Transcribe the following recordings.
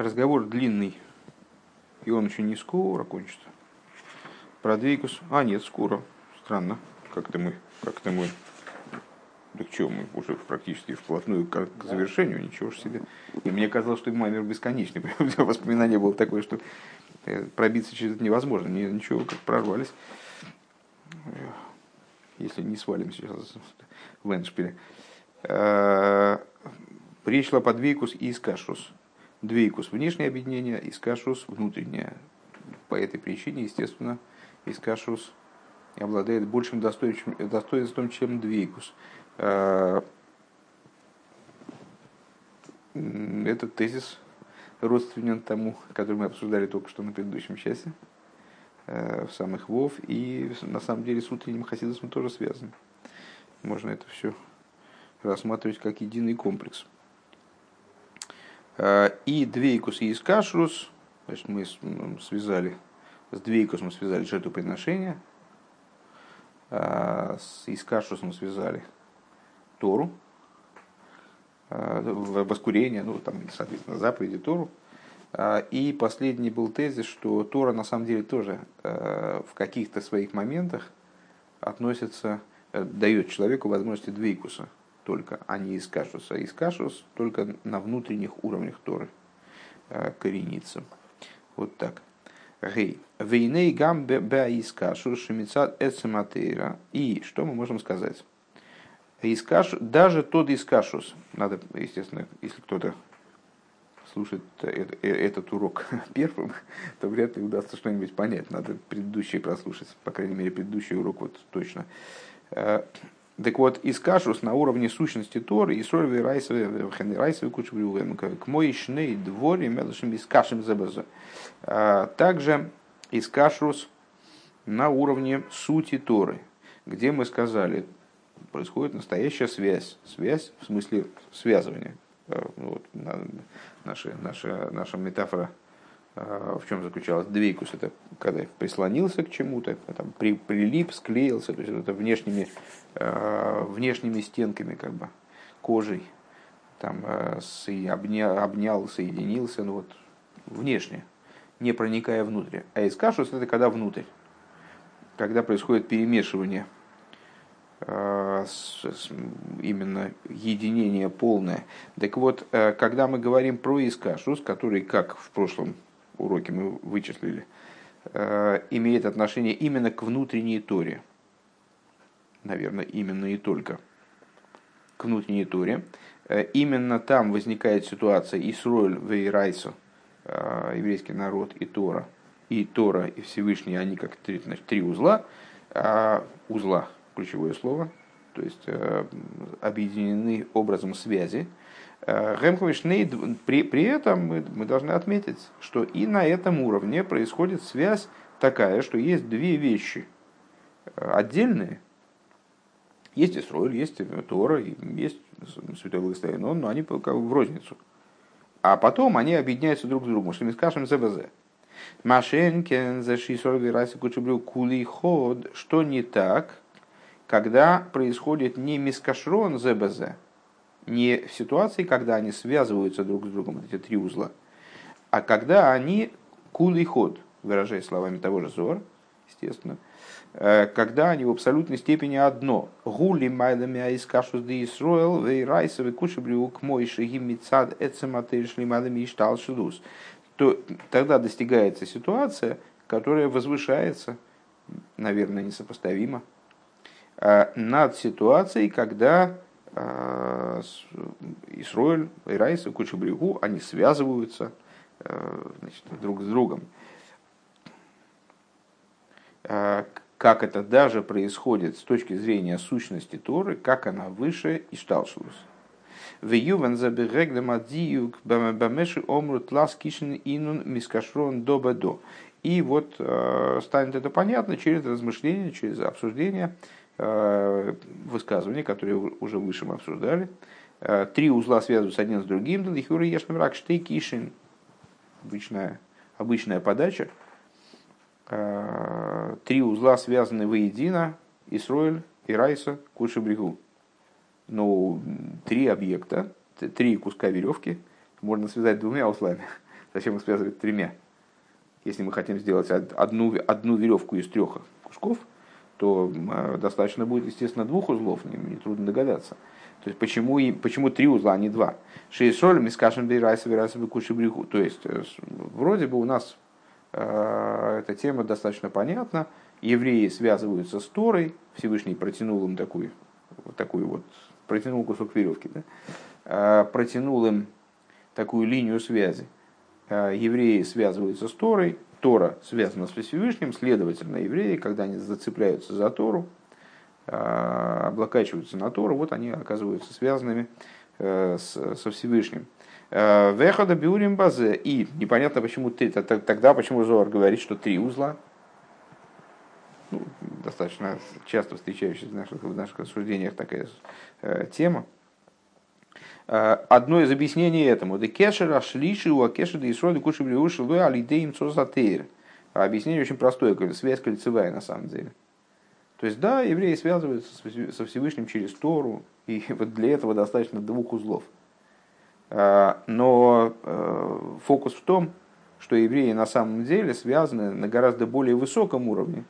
разговор длинный, и он еще не скоро кончится. Про двейкус... А, нет, скоро. Странно. Как-то мы, как-то мы... Так что, мы уже практически вплотную к, завершению, ничего ж себе. И мне казалось, что маймер бесконечный. Воспоминание было такое, что э, пробиться через это невозможно. Ничего, как прорвались. Если не свалим сейчас в Эншпиле. Э, речь шла по двейкус и искашус. Двейкус – внешнее объединение, искашус – внутреннее. По этой причине, естественно, искашус обладает большим достоинством, чем двейкус. Э, этот тезис родственен тому, который мы обсуждали только что на предыдущем часе, э, в самых Вов, и на самом деле с утренним хасидосом тоже связан. Можно это все рассматривать как единый комплекс. Э, и двейкус и искашрус, значит, мы связали, с двейкусом связали жертвоприношение, а с искашрусом связали Тору, э, воскурение, ну, там, соответственно, заповеди Тору. Э, и последний был тезис, что Тора на самом деле тоже в каких-то своих моментах относится, дает человеку возможности двейкуса – только, а не из кашуса. Из кашус только на внутренних уровнях Торы э, коренится. Вот так. Гей. Вейней гам кашус шемицат эцематейра. И что мы можем сказать? Искаш, даже тот искашус, надо, естественно, если кто-то слушает этот, этот урок первым, то вряд ли удастся что-нибудь понять. Надо предыдущий прослушать, по крайней мере, предыдущий урок вот точно. Э, так вот, искашус на уровне сущности Торы, и сольви райсовы, райсовы кучу к мой шней дворе мелышим искашим забаза. А, также искашус на уровне сути Торы, где мы сказали, происходит настоящая связь. Связь в смысле связывания. А, вот, наша, наша, наша метафора в чем заключалась двейкус, это когда прислонился к чему-то, там, при, прилип, склеился, то есть это внешними, а, внешними стенками, как бы, кожей, там, а, обнял, обнял, соединился, ну вот, внешне, не проникая внутрь. А искашус это когда внутрь, когда происходит перемешивание, именно единение полное. Так вот, когда мы говорим про искашус, который, как в прошлом уроке мы вычислили, э, имеет отношение именно к внутренней Торе. Наверное, именно и только к внутренней Торе. Э, именно там возникает ситуация Исруэль Вейрайсу, э, еврейский народ и Тора. И Тора, и Всевышний, они как три, значит, три узла. Узла, ключевое слово, то есть объединены образом связи – Гемховишнейд, при, при этом мы, мы должны отметить, что и на этом уровне происходит связь такая, что есть две вещи отдельные. Есть Исроиль, есть Тора, есть Святой Благословен, но они в розницу. А потом они объединяются друг с другом, что мы скажем ЗБЗ. Машенкен за райса кучублю кули ход, что не так, когда происходит не мискашрон ЗБЗ, не в ситуации, когда они связываются друг с другом, эти три узла, а когда они кул ход, выражая словами того же Зор, естественно, э, когда они в абсолютной степени одно. Гули майлами аискашус де Исруэл, вейрайсовый кушебрюк мой шагим мицад эцематыр шлимадами иштал шудус. То тогда достигается ситуация, которая возвышается, наверное, несопоставимо, э, над ситуацией, когда а, Исроэль, Ирайс и Кучебригу, они связываются э, значит, друг с другом. А, как это даже происходит с точки зрения сущности Торы, как она выше и шталшилус. В Ювен забереглем адиюк бамеши омрут лас инун мискашрон до. И вот э, станет это понятно через размышления, через обсуждение высказывания, которые уже выше мы обсуждали. Э, три узла связываются один с другим. Лихюра ешным рак штейкишин. Обычная, обычная подача. Э, три узла связаны воедино. Исроэль, Ирайса, Кушебригу. Но три объекта, три куска веревки можно связать двумя узлами. Зачем их связывать тремя? Если мы хотим сделать одну, одну веревку из трех кусков, то э, достаточно будет, естественно, двух узлов, не, не трудно догадаться. То есть почему, и, почему три узла, а не два? Шейсоль, мискашем бейрайса, бейрайса бекуши бреху. То есть э, вроде бы у нас э, эта тема достаточно понятна. Евреи связываются с Торой, Всевышний протянул им такую, вот такую вот, протянул кусок веревки, да? э, протянул им такую линию связи. Э, евреи связываются с Торой, Тора связана с Всевышним, следовательно, евреи, когда они зацепляются за Тору, а, облокачиваются на Тору, вот они оказываются связанными э, со Всевышним. Э, Вехода биурим базе. И непонятно, почему ты, тогда почему Зоар говорит, что три узла. Ну, достаточно часто встречающаяся в наших, в наших рассуждениях такая э, тема. Одно из объяснений этому. Да кешера шлиши у кешера и сроды куши блиуши луя алидеем цозатейр. Объяснение очень простое, связь кольцевая на самом деле. То есть, да, евреи связываются со Всевышним через Тору, и вот для этого достаточно двух узлов. А, но э, фокус в том, что евреи на самом деле связаны на гораздо более высоком уровне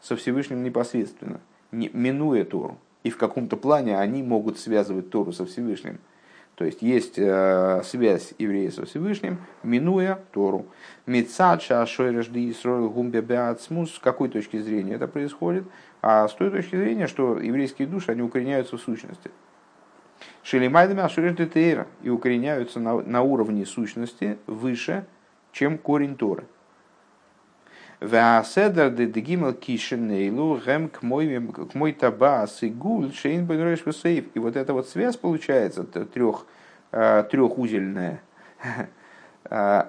со Всевышним непосредственно, минуя Тору. И в каком-то плане они могут связывать Тору со Всевышним – то есть есть э, связь еврея со Всевышним, минуя Тору. Мецадша шойрежди Исроил гумбе беацмус. С какой точки зрения это происходит? А с той точки зрения, что еврейские души, они укореняются в сущности. Шелимайдами ашойрежди тейра. И укореняются на, на уровне сущности выше, чем корень Торы. Васедер де дегимел кишенейлу гэм к мой таба сигуль шейн бенреш сейф. И вот эта вот связь получается трех, трехузельная.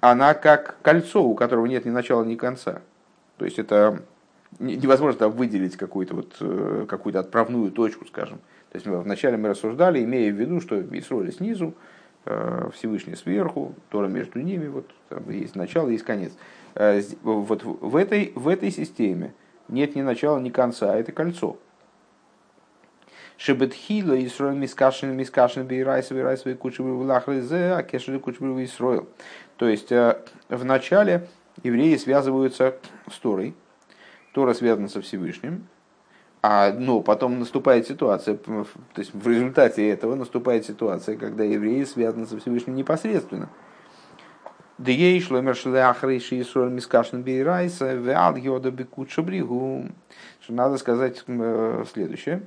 Она как кольцо, у которого нет ни начала, ни конца. То есть это невозможно выделить какую-то вот, э, какую-то отправную точку, скажем. То есть вначале мы рассуждали, имея в виду, что Исроли снизу, Всевышний сверху, Тора между ними, вот там есть начало, есть конец. Э, вот в этой, в этой системе нет ни начала, ни конца, это кольцо. Шебетхила Исроил мискашин мискашин бейрайс бейрайс кучевый влахлизе, а кешели кучевый Исроил. То есть э, в начале евреи связываются с Торой, Тора связана со Всевышним, а ну, потом наступает ситуация, то есть в результате этого наступает ситуация, когда евреи связаны со Всевышним непосредственно – бригу. Надо сказать э, следующее,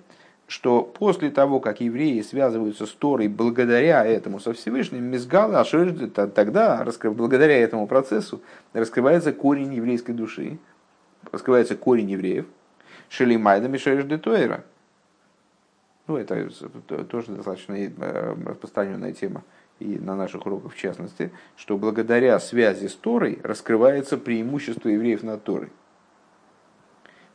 что после того, как евреи связываются с Торой благодаря этому со Всевышним, Мизгала, что тогда, благодаря этому процессу, раскрывается корень еврейской души, раскрывается корень евреев, Шелимайда Мишереш де. Ну, это тоже достаточно э, распространенная тема и на наших уроках в частности, что благодаря связи с Торой раскрывается преимущество евреев над Торой.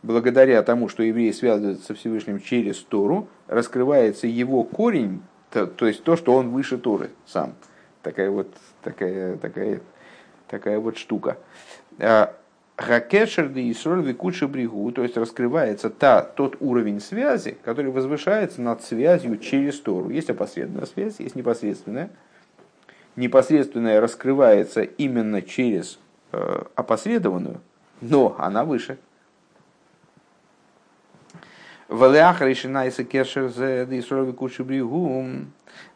Благодаря тому, что евреи связываются со Всевышним через Тору, раскрывается его корень, то, то есть то, что он выше Торы сам. Такая вот, такая, такая, такая вот штука. Хакешер де Исроль Викуча Бригу, то есть раскрывается та, тот уровень связи, который возвышается над связью через Тору. Есть опосредованная связь, есть непосредственная непосредственная раскрывается именно через э, опосредованную, но она выше.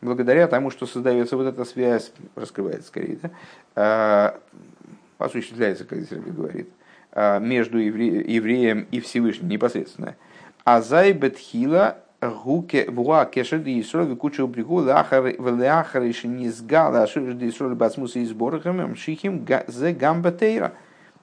Благодаря тому, что создается вот эта связь, раскрывается скорее, да, э, осуществляется, как здесь говорит, э, между евреем и Всевышним непосредственно. А зай бетхила Буа кешер ди Исроль векучу бригу лахар сгала ашир ди Исроль бацмуса и сборахами мшихим зе гамбатейра.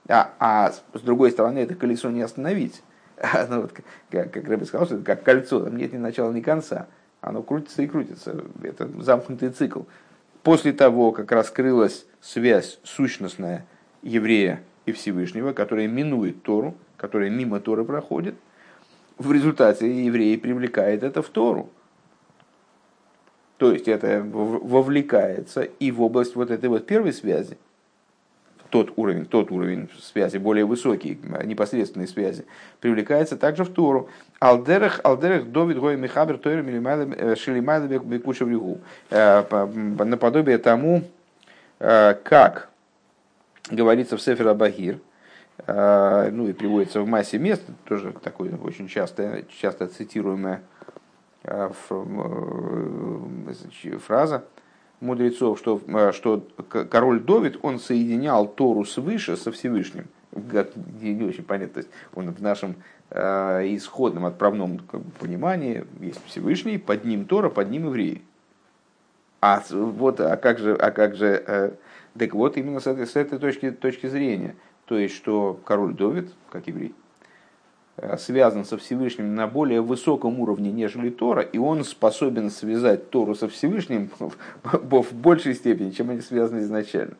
А, а с другой стороны, это колесо не остановить. ну, вот, как, как Рэбби сказал, что это как кольцо, там нет ни начала, ни конца. Оно крутится и крутится. Это замкнутый цикл. После того, как раскрылась связь сущностная еврея и Всевышнего, которая минует Тору, которая мимо Торы проходит, в результате евреи привлекает это в Тору. То есть это вовлекается и в область вот этой вот первой связи, тот уровень, тот уровень связи, более высокий, непосредственной связи, привлекается также в Тору. Алдерех, алдерех, Довид, Гой, Михабер, Тойр, э, Шилимайле, Бекуча, Вригу. Э, наподобие тому, как говорится в Сефер Абагир, ну и приводится в массе мест, тоже такое очень часто, часто цитируемая фраза мудрецов, что, что король Довид, он соединял Тору свыше со Всевышним. Не очень понятно, то есть он в нашем Э, исходном отправном понимании есть Всевышний, под ним Тора, под ним евреи. А вот, а как же, а как же, э, так вот именно с этой, с этой точки, точки зрения, то есть, что король Довид, как еврей, э, связан со Всевышним на более высоком уровне, нежели Тора, и он способен связать Тору со Всевышним в большей степени, чем они связаны изначально.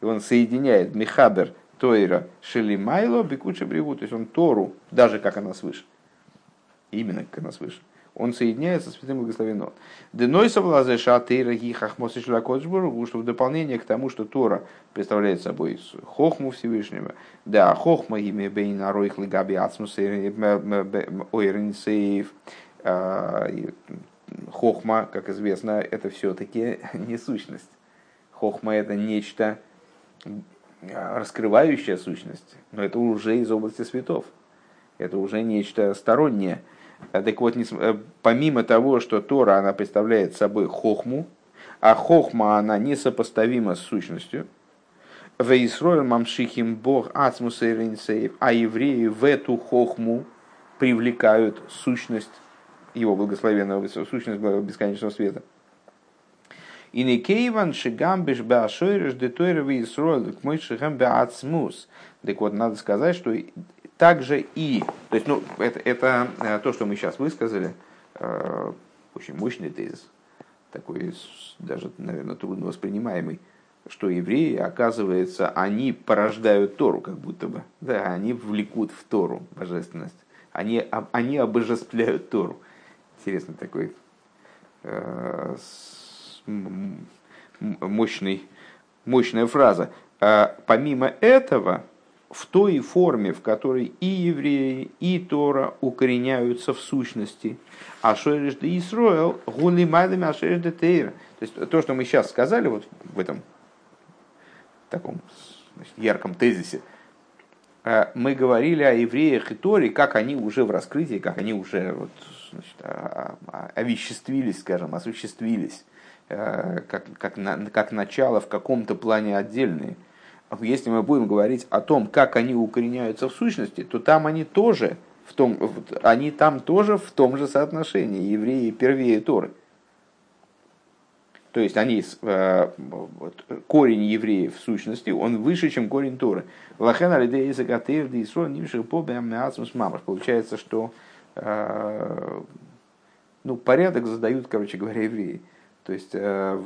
И он соединяет Михабер Тойра Шелимайло Бекуча Бреву, то есть он Тору, даже как она свыше, именно как она свыше, он соединяется с святым благословенным. Деной совлазе шатейра ги хахмосы шлакоджбургу, что в дополнение к тому, что Тора представляет собой хохму Всевышнего, да, хохма имя бейна ройх лигаби ацмус ойренсеев, а, хохма, как известно, это все-таки не сущность. Хохма это нечто раскрывающая сущность, но это уже из области светов. Это уже нечто стороннее. Так вот, э, помимо того, что Тора, она представляет собой хохму, а хохма, она несопоставима с сущностью, Вейсроил мамшихим бог ацмуса а евреи в эту хохму привлекают сущность его благословенного, сущность бесконечного света. И не кейван шигамбиш беашойреш детойровый Исроил к мой шигам беацмус. Так вот, надо сказать, что также и, то есть, ну, это, это э, то, что мы сейчас высказали, э, очень мощный тезис, такой даже, наверное, трудно воспринимаемый, что евреи, оказывается, они порождают Тору, как будто бы, да, они влекут в Тору божественность, они, они обожествляют Тору. Интересный такой э, мощный, мощная фраза. А помимо этого, в той форме, в которой и евреи, и Тора укореняются в сущности, а шереш де Исроэл, гулимайдами ашереш де. То есть то, что мы сейчас сказали вот в этом таком значит, ярком тезисе, а, мы говорили о евреях и Торе, как они уже в раскрытии, как они уже вот, значит, овеществились, скажем, осуществились. Э, как, как, на, как начало в каком-то плане отдельные. Если мы будем говорить о том, как они укореняются в сущности, то там они тоже в том, они там тоже в том же соотношении, евреи первее Торы. То есть они, э, корень евреев в сущности, он выше, чем корень Торы. Получается, что э, ну, порядок задают, короче говоря, евреи. То есть, э,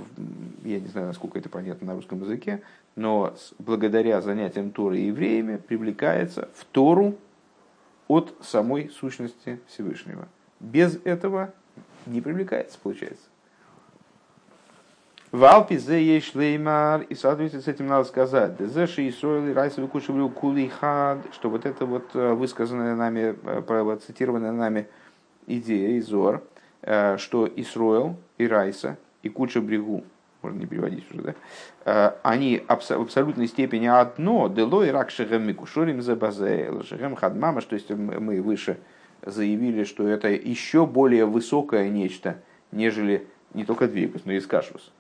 я не знаю, насколько это понятно на русском языке, но благодаря занятиям Торы и евреями привлекается в Тору от самой сущности Всевышнего. Без этого не привлекается, получается. В Алпе зе есть шлеймар, и соответственно с этим надо сказать, зе ши Исроил и Райса кушевлю кулихад, что вот это вот э, высказанная нами, э, цитированная нами идея, Изор, что Исроил и Райса, и Куча Брегу, можно не переводить уже, да, э, они в абсолютной степени одно, делой рак шехем микушорим за базейл, шехем хадмама, то есть мы выше заявили, что это еще более высокое нечто, нежели не только двигус, но и скашус.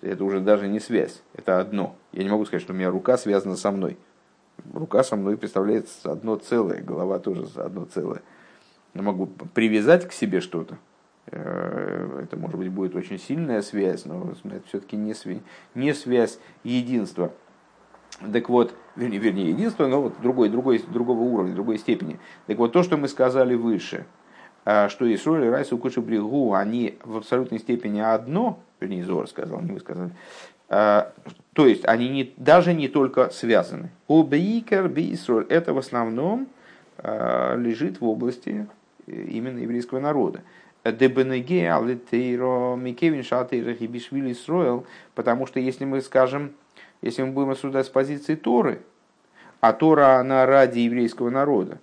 Это уже даже не связь, это одно. Я не могу сказать, что у меня рука связана со мной. Рука со мной представляет одно целое, голова тоже одно целое. Я могу привязать к себе что-то, это, может быть, будет очень сильная связь, но это все-таки не, связь, не связь единства. Так вот, вернее, вернее единство, но вот другой, другой, другого уровня, другой степени. Так вот, то, что мы сказали выше, э, что Исроль и Райс Укуши Бригу, они в абсолютной степени одно, вернее, Зор сказал, не вы сказали, э, то есть они не, даже не только связаны. Обейкер Бейсроль, это в основном лежит в области именно еврейского народа. Дебенеге алитейро микевин шатейро хибишвили строил, потому что если мы скажем, если мы будем рассуждать с позиции Торы, а Тора она ради еврейского народа,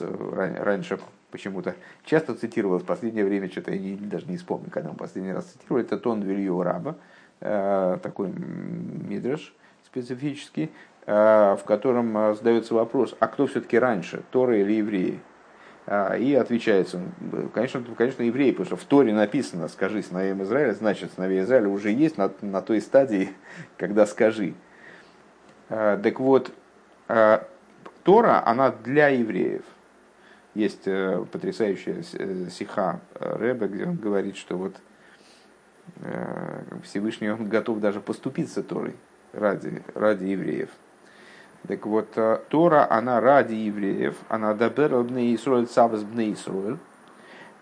раньше почему-то часто цитировалось в последнее время, что-то я даже не вспомню, когда он последний раз цитировал, это Тон Вильё Раба, э, такой мидраш специфический, в котором э, задается вопрос, а кто все-таки раньше, Торы или евреи? И отвечается, конечно, конечно, евреи, потому что в Торе написано «скажи сыновьям Израиля», значит, сыновья Израиля уже есть на, на той стадии, когда «скажи». Так вот, Тора, она для евреев. Есть э, потрясающая э, сиха э, Рэбе, где он говорит, что вот Всевышний он готов даже поступиться Торой ради, ради евреев. Так вот, Тора, она ради евреев, она дабер бне Исруэль цавас бне Исруэль.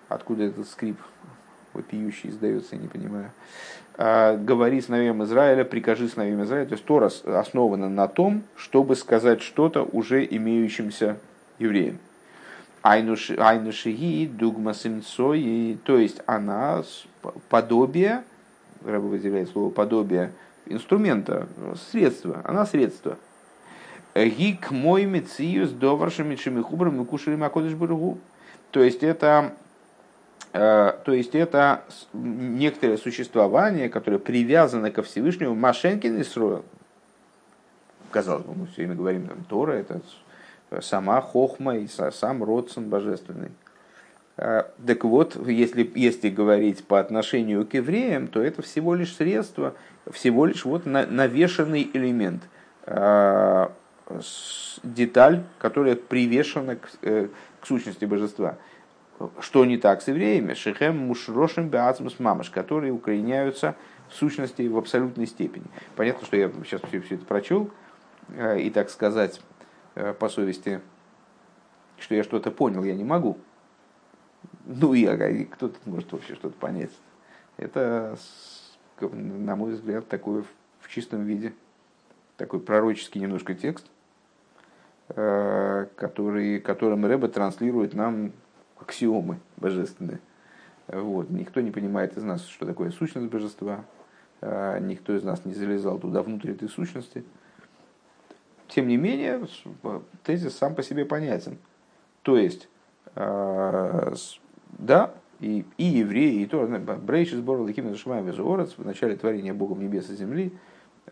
Откуда этот скрип вопиющий издается, я не понимаю. Говори с сыновьям Израиля, прикажи с сыновьям Израиля. То есть Тора основана на том, чтобы сказать что-то уже имеющимся евреям. Айнушиги, дугма симцой, то есть она подобие, Рэба выделяет слово подобие, инструмента, средства, она средство. Гик мой мециюс доваршами шемихубрам и кушали макодыш бургу. То есть это э, то есть это некоторое существование, которое привязано ко Всевышнему. Машенкин строил. Казалось бы, мы все время говорим, там, Тора, это сама хохма и сам родствен божественный. А, так вот, если, если говорить по отношению к евреям, то это всего лишь средство, всего лишь вот навешенный элемент, а, деталь, которая привешена к, э, к сущности божества. Что не так с евреями? Шехем мушрошим беацмус мамаш, которые укореняются в сущности в абсолютной степени. Понятно, что я сейчас все, все это прочел, э, и так сказать, Э, по совести, что я что-то понял, я не могу. Ну и кто тут может вообще что-то понять? Это, на мой взгляд, такой в чистом виде, такой пророческий немножко текст, э, который, которым Рэба транслирует нам аксиомы божественные. Вот. Никто не понимает из нас, что такое сущность божества. Э, никто из нас не залезал туда внутрь этой сущности. Тем не менее, тезис сам по себе понятен. То есть, э, да, и, и евреи, и то, Брейшис Борл Лаким Шмай Везуорец в начале творения Богом небес и земли,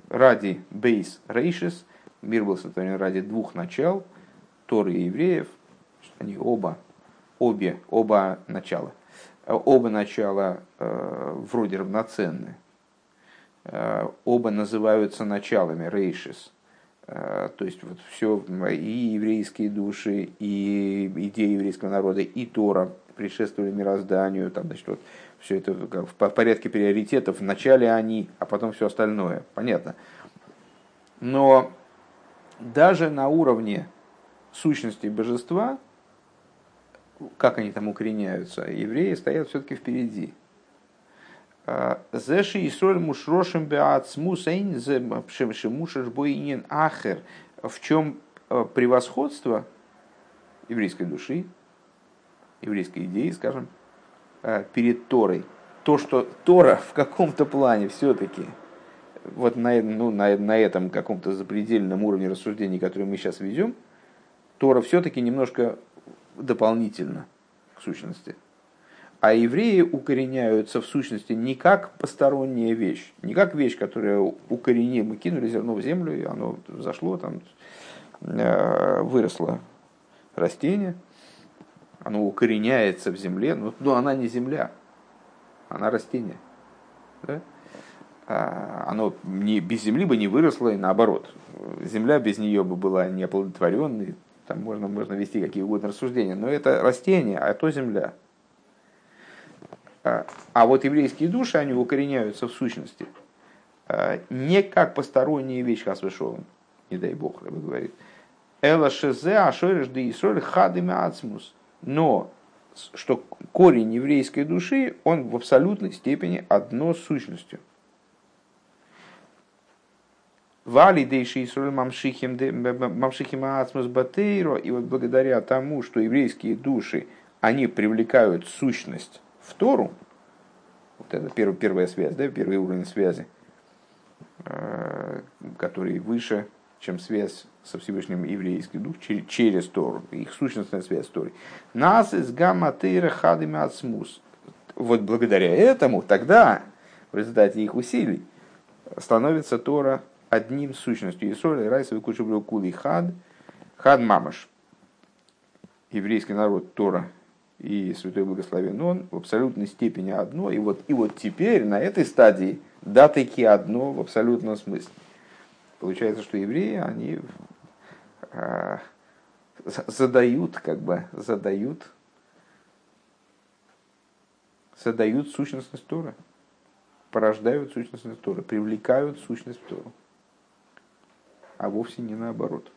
ради Бейс Рейшис, мир был сотворен ради двух начал, Торы и евреев, они оба, обе, оба начала, оба начала э, вроде равноценны, э, оба называются началами Рейшис – Э, то есть вот все, и еврейские души, и идеи еврейского народа, и Тора предшествовали мирозданию, там, значит, вот все это в порядке приоритетов. Вначале они, а потом все остальное. Понятно. Но даже на уровне сущности божества, как они там укореняются, евреи стоят все-таки впереди. Зеши Исроль Мушрошим Беацмус Эйн Шемушаш Боинин Ахер. В чем э, превосходство еврейской души, еврейской идеи, скажем, э, перед Торой. То, что Тора в каком-то плане все-таки, вот на, ну, на, на этом каком-то запредельном уровне рассуждений, который мы сейчас ведем, Тора все-таки немножко дополнительно к сущности. А евреи укореняются в сущности не как посторонняя вещь, не как вещь, которая укоренила, мы кинули зерно в землю, и оно зашло, там э, выросло растение, оно укореняется в земле, но, но она не земля, она растение. Да? А, оно не, без земли бы не выросло, и наоборот. Земля без нее бы была неоплодотворенной, там можно, можно вести какие угодно рассуждения, но это растение, а то земля. А, а вот еврейские души, они укореняются в сущности а, не как посторонние вещи, как вышел, не дай бог, Рэбе говорит. Эла шезе ашореш де исроль хадыми ацмус. Но что корень еврейской души, он в абсолютной степени одно с сущностью. Вали дейши Исроль мамшихим ацмус батейро. И вот благодаря тому, что еврейские души, они привлекают сущность в Тору, вот это первая, первая связь, да, первый уровень связи, э, который выше чем связь со Всевышним еврейский дух через, через Тору, их сущностная связь с Торой. Нас из гамма тейра хадами ацмус. Вот благодаря этому тогда, в результате их усилий, становится Тора одним сущностью. Исоль, Райса, Викушевлю, Кули, Хад, Хад Мамаш. Еврейский народ Тора и Святой Благословен Он в абсолютной степени одно. И вот, и вот теперь на этой стадии да таки одно в абсолютном смысле. Получается, что евреи, они э, задают, как бы, задают, задают сущностность Тора, порождают сущностность Тора, привлекают сущность Тору, а вовсе не наоборот.